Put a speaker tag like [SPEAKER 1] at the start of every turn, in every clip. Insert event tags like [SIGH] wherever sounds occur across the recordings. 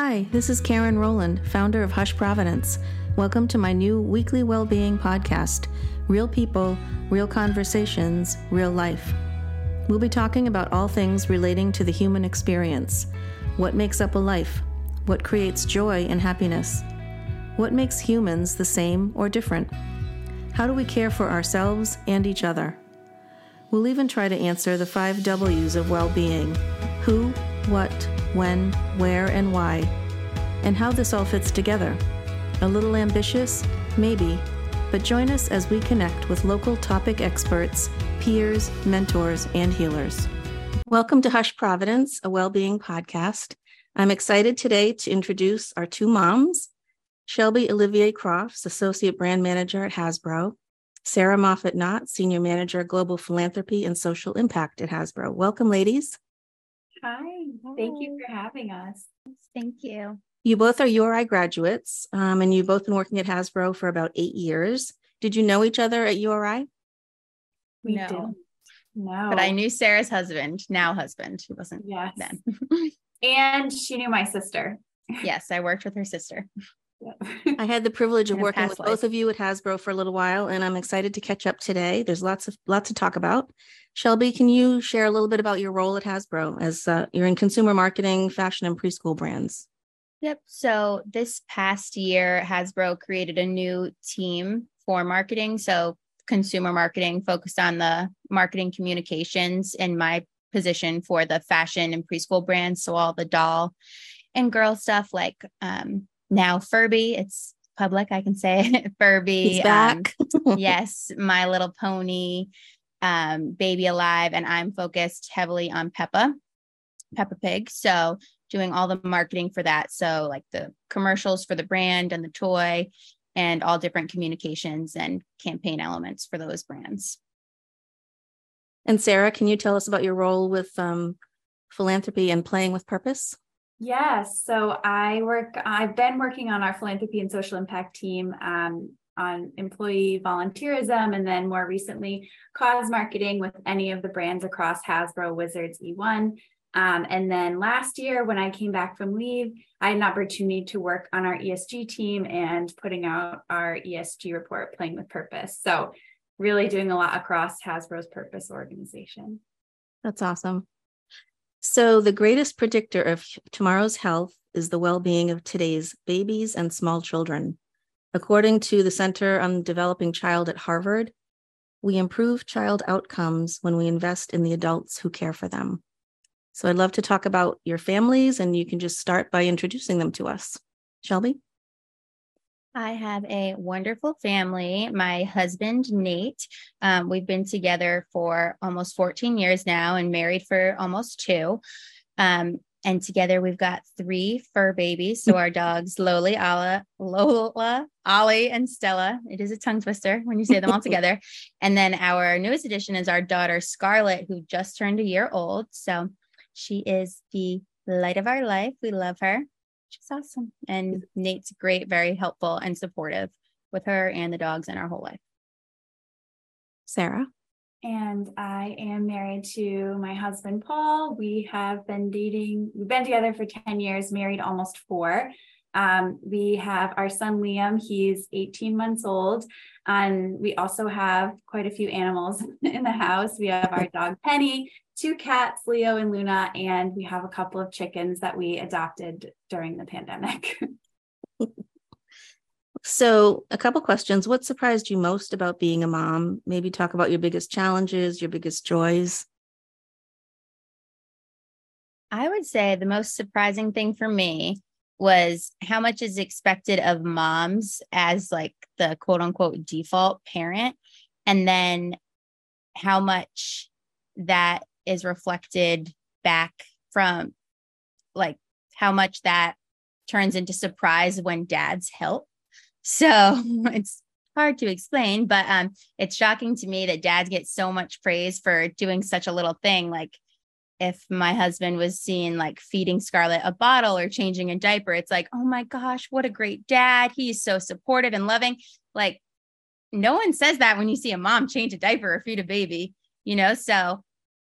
[SPEAKER 1] Hi, this is Karen Rowland, founder of Hush Providence. Welcome to my new weekly well-being podcast, Real People, Real Conversations, Real Life. We'll be talking about all things relating to the human experience. What makes up a life? What creates joy and happiness? What makes humans the same or different? How do we care for ourselves and each other? We'll even try to answer the five W's of well being who, what, when, where, and why, and how this all fits together. A little ambitious? Maybe. But join us as we connect with local topic experts, peers, mentors, and healers. Welcome to Hush Providence, a well-being podcast. I'm excited today to introduce our two moms, Shelby Olivier Crofts, Associate Brand Manager at Hasbro, Sarah Moffitt Knott, Senior Manager, Global Philanthropy and Social Impact at Hasbro. Welcome, ladies.
[SPEAKER 2] Hi. Thank you for having us.
[SPEAKER 3] Thank you.
[SPEAKER 1] You both are URI graduates, um, and you've both been working at Hasbro for about eight years. Did you know each other at URI?
[SPEAKER 2] We
[SPEAKER 3] No.
[SPEAKER 2] didn't. No.
[SPEAKER 3] But I knew Sarah's husband, now husband. He wasn't
[SPEAKER 2] Yes.
[SPEAKER 3] then. [LAUGHS]
[SPEAKER 2] And she knew my sister.
[SPEAKER 3] yes, I worked with her sister.
[SPEAKER 1] I had the privilege [LAUGHS] of working with both of you at Hasbro for a little while, and I'm excited to catch up today. There's lots of lots to talk about. Shelby, can you share a little bit about your role at Hasbro as uh, you're in consumer marketing, fashion, and preschool brands?
[SPEAKER 3] Yep. So this past year, Hasbro created a new team for marketing. So consumer marketing focused on the marketing communications in my position for the fashion and preschool brands. So all the doll and girl stuff like um, now Furby, it's public, I can say [LAUGHS] Furby.
[SPEAKER 1] He's
[SPEAKER 3] um, [LAUGHS] yes, My Little Pony, um, Baby Alive, and I'm focused heavily on Peppa, Peppa Pig. So doing all the marketing for that. So like the commercials for the brand and the toy, and all different communications and campaign elements for those brands.
[SPEAKER 1] and Sarah, can you tell us about your role with um, philanthropy and playing with purpose?
[SPEAKER 2] Yes. So I work, I've been working on our philanthropy and social impact team um, on employee volunteerism and then more recently cause marketing with any of the brands across Hasbro, Wizards, eOne. Um, and then last year, when I came back from leave, I had an opportunity to work on our ESG team and putting out our ESG report, Playing with Purpose. So, really doing a lot across Hasbro's purpose organization.
[SPEAKER 1] That's awesome. So, the greatest predictor of tomorrow's health is the well being of today's babies and small children. According to the Center on Developing Child at Harvard, we improve child outcomes when we invest in the adults who care for them. So, I'd love to talk about your families, and you can just start by introducing them to us. Shelby?
[SPEAKER 3] I have a wonderful family. My husband, Nate, um, we've been together for almost 14 years now and married for almost two. Um, and together we've got three fur babies. So [LAUGHS] our dogs, Loli, Ala, Lola, Ollie, and Stella. It is a tongue twister when you say them all [LAUGHS] together. And then our newest addition is our daughter, Scarlett, who just turned a year old. So she is the light of our life. We love her. She's awesome. And Nate's great, very helpful and supportive with her and the dogs and our whole life.
[SPEAKER 1] Sarah?
[SPEAKER 2] And I am married to my husband, Paul. We have been dating, we've been together for 10 years, married almost four. Um, we have our son, Liam, he's 18 months old. And we also have quite a few animals [LAUGHS] in the house. We have our dog, Penny, two cats, Leo and Luna, and we have a couple of chickens that we adopted during the pandemic. [LAUGHS]
[SPEAKER 1] So, a couple questions. What surprised you most about being a mom? Maybe talk about your biggest challenges, your biggest joys.
[SPEAKER 3] I would say the most surprising thing for me was how much is expected of moms as like the quote unquote default parent, and then how much that is reflected back from like how much that turns into surprise when dads help. So [LAUGHS] it's hard to explain, but um, it's shocking to me that dads get so much praise for doing such a little thing. Like if my husband was seen like feeding Scarlett a bottle or changing a diaper, it's like, oh my gosh, what a great dad. He's so supportive and loving. Like no one says that when you see a mom change a diaper or feed a baby, you know? So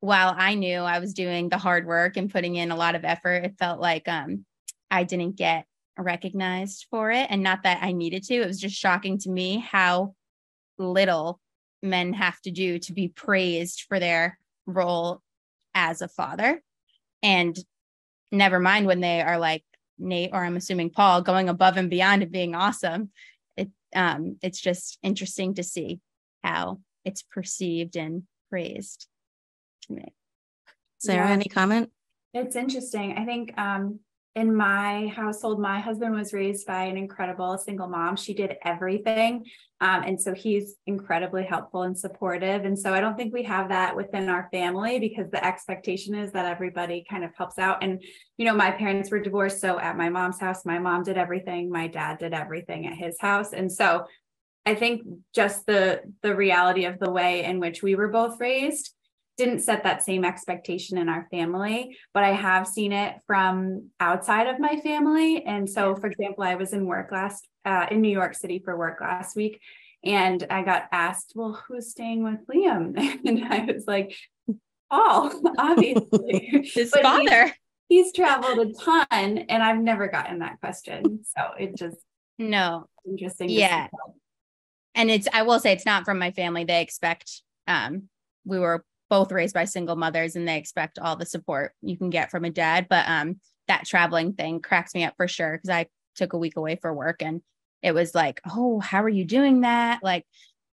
[SPEAKER 3] while I knew I was doing the hard work and putting in a lot of effort, it felt like um I didn't get recognized for it. And not that I needed to, it was just shocking to me how little men have to do to be praised for their role as a father. And never mind when they are like Nate, or I'm assuming Paul, going above and beyond and being awesome. It um, it's just interesting to see how it's perceived and praised to me.
[SPEAKER 1] Sarah, yeah. any comment?
[SPEAKER 2] It's interesting. I think um, in my household, my husband was raised by an incredible single mom. She did everything. Um, and so he's incredibly helpful and supportive. And so I don't think we have that within our family because the expectation is that everybody kind of helps out. And, you know, my parents were divorced. So at my mom's house, my mom did everything. My dad did everything at his house. And so I think just the the reality of the way in which we were both raised didn't set that same expectation in our family, but I have seen it from outside of my family. And so, for example, I was in work last uh, in New York City for work last week, and I got asked, "Well, who's staying with Liam?" [LAUGHS] and I was like, "Paul, [LAUGHS] obviously, [LAUGHS]
[SPEAKER 3] his father."
[SPEAKER 2] He's, he's traveled a ton, and I've never gotten that question, so it just
[SPEAKER 3] no
[SPEAKER 2] interesting.
[SPEAKER 3] Yeah, and it's I will say it's not from my family. They expect um we were both raised by single mothers and they expect all the support you can get from a dad. But um, that traveling thing cracks me up for sure because I took a week away for work and it was like, oh, how are you doing that? Like,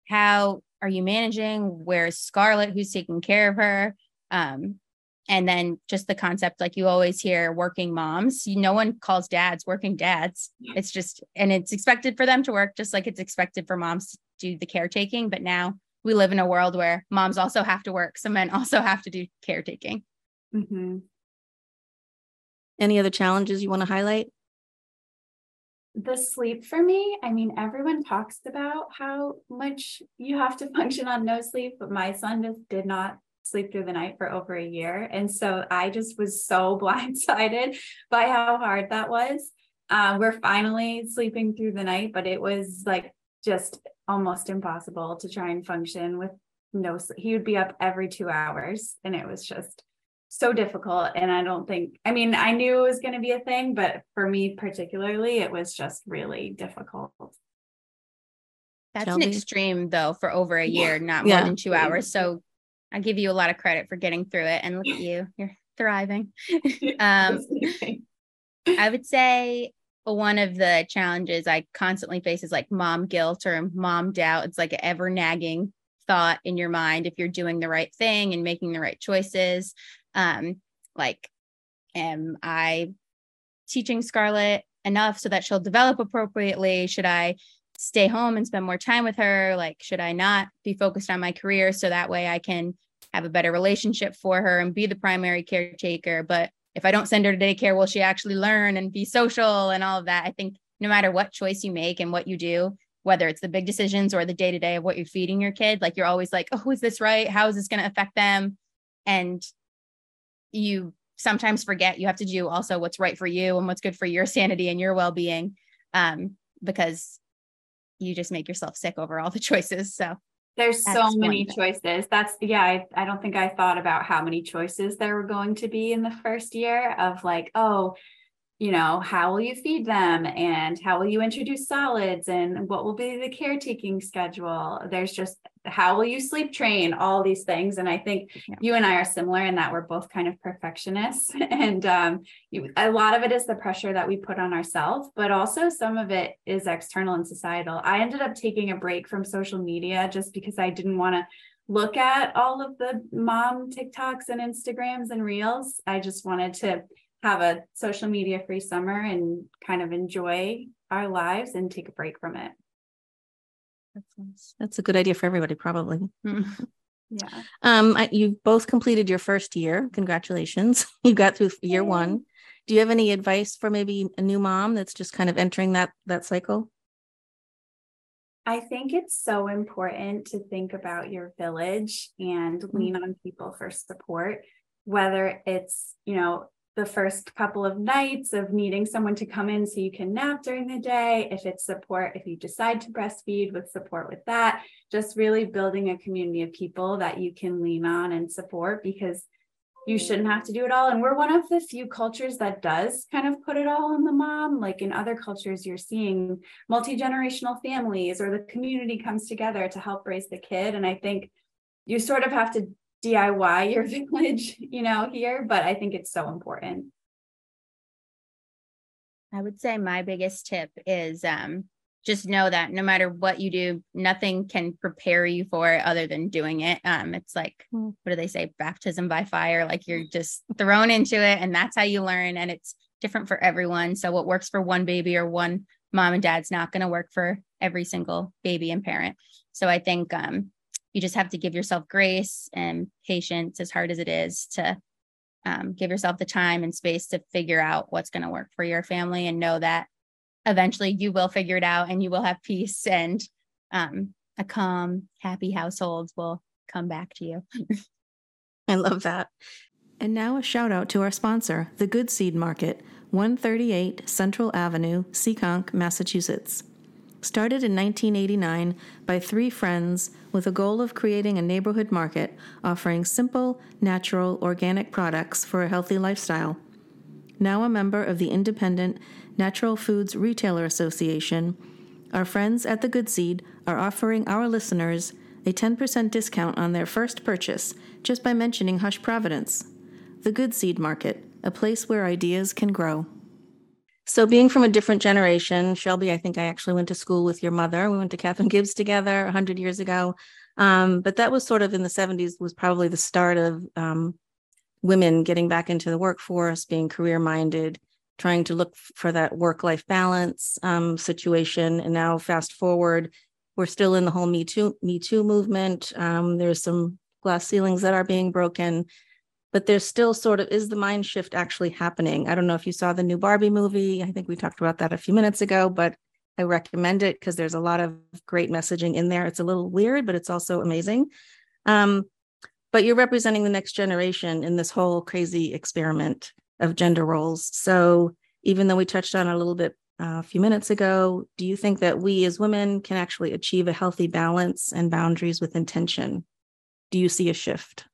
[SPEAKER 3] how are you managing? Where's Scarlett? Who's taking care of her? Um, and then just the concept, like you always hear working moms, no one calls dads working dads. It's just, and it's expected for them to work just like it's expected for moms to do the caretaking. But now we live in a world where moms also have to work. Some men [LAUGHS] also have to do caretaking.
[SPEAKER 2] Mm-hmm.
[SPEAKER 1] Any other challenges you want to highlight?
[SPEAKER 2] The sleep for me, I mean, everyone talks about how much you have to [LAUGHS] function on no sleep, but my son just did not sleep through the night for over a year. And so I just was so [LAUGHS] blindsided by how hard that was. Uh, we're finally sleeping through the night, but it was like just almost impossible to try and function with no sleep. He would be up every two hours, and it was just so difficult. And I don't think, I mean, I knew it was going to be a thing, but for me particularly, it was just really difficult.
[SPEAKER 3] That's Shelby. an extreme though for over a year, not more yeah. than two hours. So I give you a lot of credit for getting through it. And look at you, you're thriving. [LAUGHS] [LAUGHS] um, I would say one of the challenges I constantly face is like mom guilt or mom doubt. It's like an ever nagging thought in your mind if you're doing the right thing and making the right choices. Um, like, am I teaching Scarlett enough so that she'll develop appropriately? Should I stay home and spend more time with her? Like, should I not be focused on my career so that way I can have a better relationship for her and be the primary caretaker? But if I don't send her to daycare, will she actually learn and be social and all of that? I think no matter what choice you make and what you do, whether it's the big decisions or the day to day of what you're feeding your kid, like you're always like, oh, is this right? How is this going to affect them? And you sometimes forget you have to do also what's right for you and what's good for your [LAUGHS] sanity and your well being um, because you just make yourself sick over all the [LAUGHS] choices. So
[SPEAKER 2] there's so many choices. That's yeah, I, I don't think I thought about how many choices there were going to be in the first year of like, oh, you know, how will you feed them and how will you introduce solids and what will be the caretaking schedule? There's just how will you sleep train, all these things. And I think yeah. you and I are similar in that we're both kind of perfectionists. [LAUGHS] And um, you, a lot of it is the pressure that we put on ourselves, but also some of it is external and societal. I ended up taking a break from social media just because I didn't want to look at all of the mom TikToks and Instagrams and reels. I just wanted to have a social media free summer and kind of enjoy our lives and take a break from it.
[SPEAKER 1] That's, that's a good idea for everybody, probably. [LAUGHS]
[SPEAKER 2] yeah.
[SPEAKER 1] Um, you both completed your first year. Congratulations. [LAUGHS] You got through year Yay. one. Do you have any advice for maybe a new mom that's just kind of entering that that cycle?
[SPEAKER 2] I think it's so important to think about your village and mm-hmm. lean on people for support, whether it's, you know, the first couple of nights of needing someone to come in so you can nap during the day. If it's support, if you decide to breastfeed with support with that, just really building a community of people that you can lean on and support because you shouldn't have to do it all. And we're one of the few cultures that does kind of put it all on the mom. Like in other cultures, you're seeing multi generational families or the community comes together to help raise the kid. And I think you sort of have to DIY your [LAUGHS] village, you know, here, but I think it's so important.
[SPEAKER 3] I would say my biggest tip is um, just know that no matter what you do, nothing can prepare you for it other than doing it. Um, it's like, hmm. what do they say? Baptism by fire. Like you're [LAUGHS] just thrown into it, and that's how you learn. And it's different for everyone. So, what works for one baby or one mom and dad's not going to work for every single baby and parent. So, I think um, you just have to give yourself grace and patience, as hard as it is, to um, give yourself the time and space to figure out what's going to work for your family and know that eventually you will figure it out and you will have [LAUGHS] peace and um, a calm, happy household will come back to you. [LAUGHS]
[SPEAKER 1] I love that. And now a shout out to our sponsor, the Good Seed Market, 138 Central Avenue, Seekonk, Massachusetts. Started in 1989 by three friends with a goal of creating a neighborhood market offering simple, natural, organic products for a healthy lifestyle. Now a member of the independent Natural Foods Retailer Association, our friends at the Good Seed are offering our listeners a 10% discount on their first purchase just by mentioning Hush Providence. The Good Seed Market, a place where ideas can grow. So, being from a different generation, Shelby, I think I actually went to school with your mother. We went to Katharine Gibbs together 100 years ago. Um, but that was sort of in the 70s, was probably the start of um, women getting back into the workforce, being career minded, trying to look for that work life balance um, situation. And now, fast forward, we're still in the whole Me Too Me Too movement. Um, there's some glass ceilings that are being broken, but there's still sort of is the mind shift actually happening? I don't know if you saw the new Barbie movie. I think we talked about that a few minutes ago, but I recommend it because there's a lot of great messaging in there. It's a little weird, but it's also amazing. Um, but you're representing the next generation in this whole crazy experiment of gender roles. So even though we touched on a little bit uh, a few minutes ago, do you think that we as women can actually achieve a healthy balance and boundaries with intention? Do you see a shift?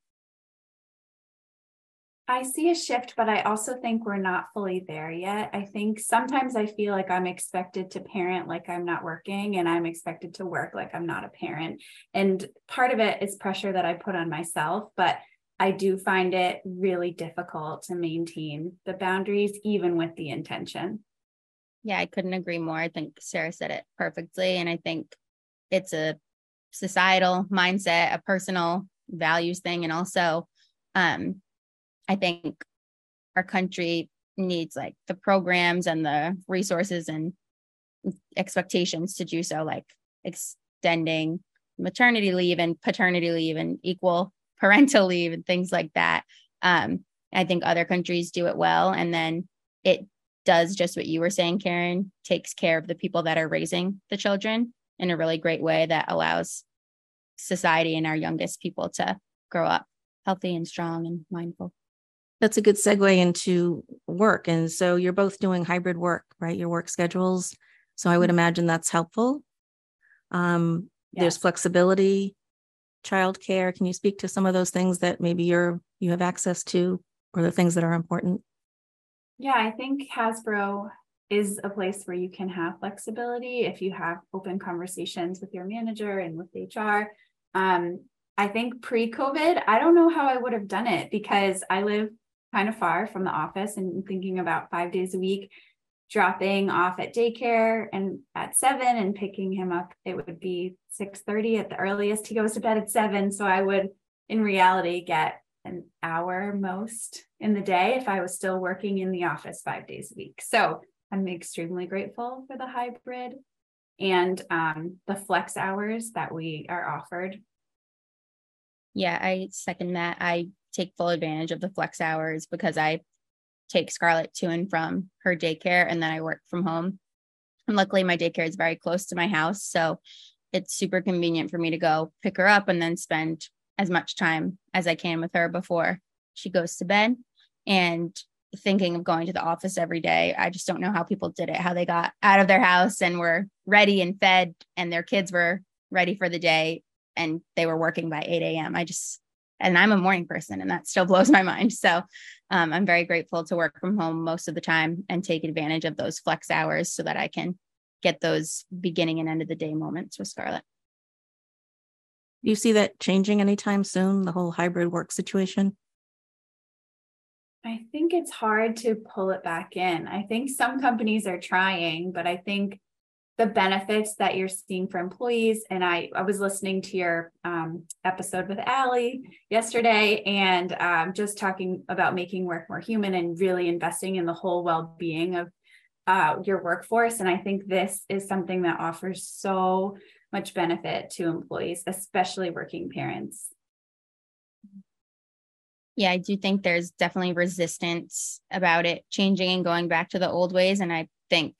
[SPEAKER 2] I see a shift, but I also think we're not fully there yet. I think sometimes I feel like I'm expected to parent like I'm not working, and I'm expected to work like I'm not a parent. And part of it is pressure that I put on myself, but I do find it really difficult to maintain the boundaries, even with the intention.
[SPEAKER 3] Yeah, I couldn't agree more. I think Sarah said it perfectly. And I think it's a societal mindset, a personal values thing. And also, um, I think our country needs like the programs and the resources and expectations to do so, like extending maternity leave and paternity leave and equal [LAUGHS] parental leave and things like that. Um, I think other countries do it well. And then it does just what you were saying, Karen, takes care of the people that are raising the children in a really great way that allows society and our youngest people to grow up healthy and strong and mindful.
[SPEAKER 1] That's a good segue into work. And so you're both doing hybrid work, right? Your work schedules. So I would mm-hmm. imagine that's helpful. Um, yes. There's flexibility childcare? Can you speak to some of those things that maybe you're you have access to or the things that are important?
[SPEAKER 2] Yeah, I think Hasbro is a place where you can have flexibility if you have open conversations with your manager and with HR. Um, I think pre COVID, I don't know how I would have done it because I live kind of far from the office and thinking about five days a week dropping off at daycare and at seven and picking him up it would be 6.30 at the earliest. He goes to bed at seven. So i would in reality get an hour most in the day if i was still working in the office five days a week. So i'm extremely grateful for the hybrid and um, the flex hours that we are offered.
[SPEAKER 3] Yeah i second that. I take full advantage of the flex hours because i take Scarlett to and from her daycare, and then I work from home. And luckily, my daycare is very close to my house. So it's super convenient for me to go pick her up and then spend as much time as I can with her before she goes to bed. And thinking of going to the office every day, I just don't know how people did it, how they got out of their house and were ready and fed, and their kids were ready for the day and they were working by 8 a.m. I just, and I'm a morning person and that still [LAUGHS] blows my mind. So um, I'm very grateful to work from home most of the time and take advantage of those flex hours so that I can get those beginning and end of the day moments with Scarlett.
[SPEAKER 1] Do you see that changing anytime soon, the whole hybrid work situation?
[SPEAKER 2] I think it's hard to pull it back in. I think some companies are trying, but I think the benefits that you're seeing for employees. And I, I was listening to your um, episode with Allie yesterday and um, just talking about making work more human and really investing in the whole well being of uh, your workforce. And I think this is something that offers so much benefit to employees, especially working parents.
[SPEAKER 3] Yeah, I do think there's definitely resistance about it changing and going back to the old ways. And I think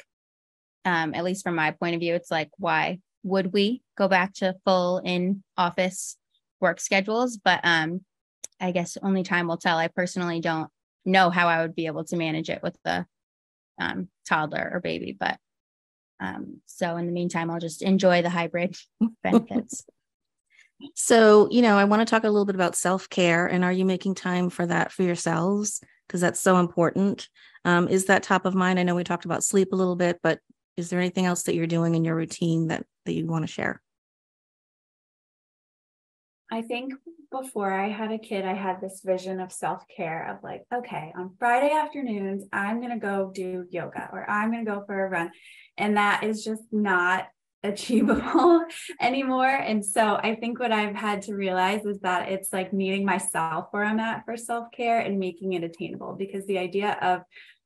[SPEAKER 3] um, at least from my point of view, it's like, why would we go back to full in office work schedules? But um, I guess only time will tell. I personally don't know how I would be able to manage it with the um, toddler or baby. But um, so in the meantime, I'll just enjoy the hybrid [LAUGHS] benefits. [LAUGHS]
[SPEAKER 1] So, you know, I want to talk a little bit about self care. And are you making time for that for yourselves? Because that's so important. Um, is that top of mind? I know we talked about sleep a little bit, but is there anything else that you're doing in your routine that that you want to share?
[SPEAKER 2] I think before i had a kid i had this vision of self-care of like okay on friday afternoons i'm going to go do yoga or i'm going to go for a run. And that is just not [LAUGHS] achievable anymore. And so i think what i've had to realize is that it's like meeting myself where i'm at for self-care and making it attainable because the idea of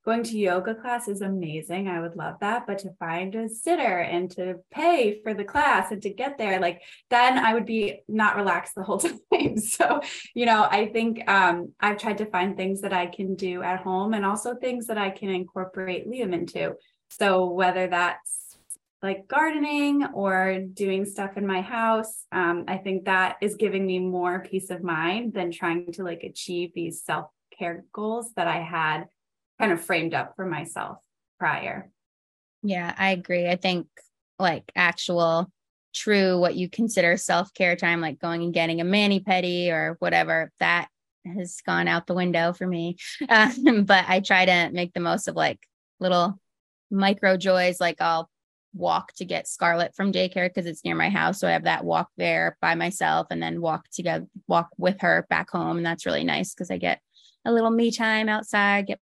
[SPEAKER 2] going to yoga class is amazing. I would love that. But to find a sitter and to pay for the class and to get there, like then I would be not relaxed the whole [LAUGHS] time. So, you know, I think um, I've tried to find things that I can do at home and also things that I can incorporate Liam into. So whether that's like gardening or doing stuff in my house, um, I think that is giving me more peace of mind than trying to like achieve these self care goals that I had kind of framed up for myself prior.
[SPEAKER 3] Yeah, I agree. I think like actual true what you consider self-care time like going and getting a mani pedi or whatever that has gone out the window for me [LAUGHS] um, but i try to make the most of like little micro joys like i'll walk to get scarlett from daycare because it's near my house so i have that walk there by myself and then walk together walk with her back home and that's really nice because i get a little me time outside get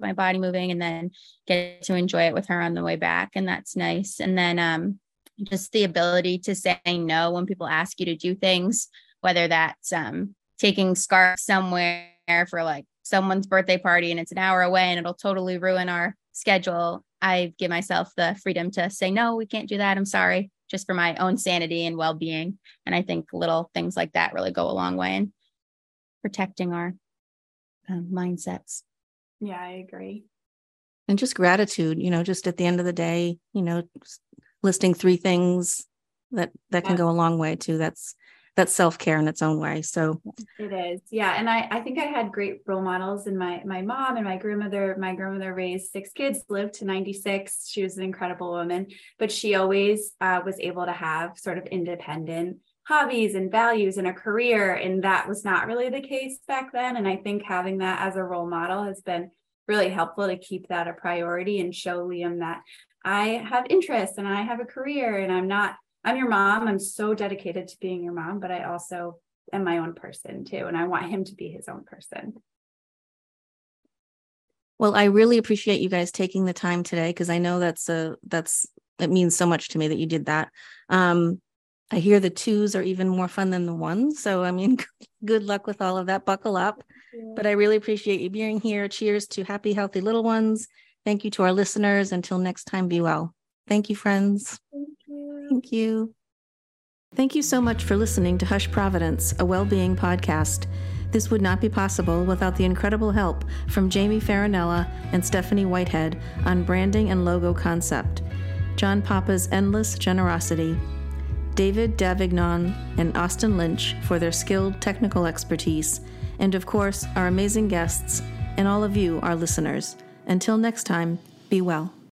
[SPEAKER 3] my body moving and then get to enjoy it with her on the way back and that's nice. And then um just the ability to say no when people ask you to do things whether that's um taking scarf somewhere for like someone's birthday party and it's an hour away and it'll totally ruin our schedule i give myself the freedom to say no we can't do that. I'm sorry just for my own sanity and well-being. And i think little things like that really go a long way in protecting our um, mindsets
[SPEAKER 2] yeah, I agree.
[SPEAKER 1] And just gratitude, you know, just at the end of the day, you know, listing three things that that can go a long way too. That's that's self-care in its own way. So
[SPEAKER 2] it is. Yeah. And I, I think I had great role models in my my mom and my grandmother. My grandmother raised six kids, lived to 96. She was an incredible woman, but she always uh, was able to have sort of independent hobbies and values and a career. And that was not really the case back then. And I think having that as a role model has been really helpful to keep that a priority and show Liam that I have interests and I have a career and I'm not, I'm your mom. I'm so dedicated to being your mom, but I also am my own person too. And I want him to be his own person.
[SPEAKER 1] Well, I really appreciate you guys taking the time today because I know that's a that's it means so much to me that you did that. Um, I hear the twos are even more fun than the ones. So, I mean, [LAUGHS] good luck with all of that. Buckle up. But I really appreciate you being here. Cheers to happy, healthy little ones. Thank you to our listeners. Until next time, be well. Thank you, friends.
[SPEAKER 2] Thank you.
[SPEAKER 1] Thank you. Thank you so much for listening to Hush Providence, a well-being podcast. This would not be possible without the incredible help from Jamie Farinella and Stephanie Whitehead on branding and logo concept, John Papa's endless generosity, David Davignon and Austin Lynch for their skilled technical expertise, and of course, our amazing guests and all of you, our listeners. Until next time, be well.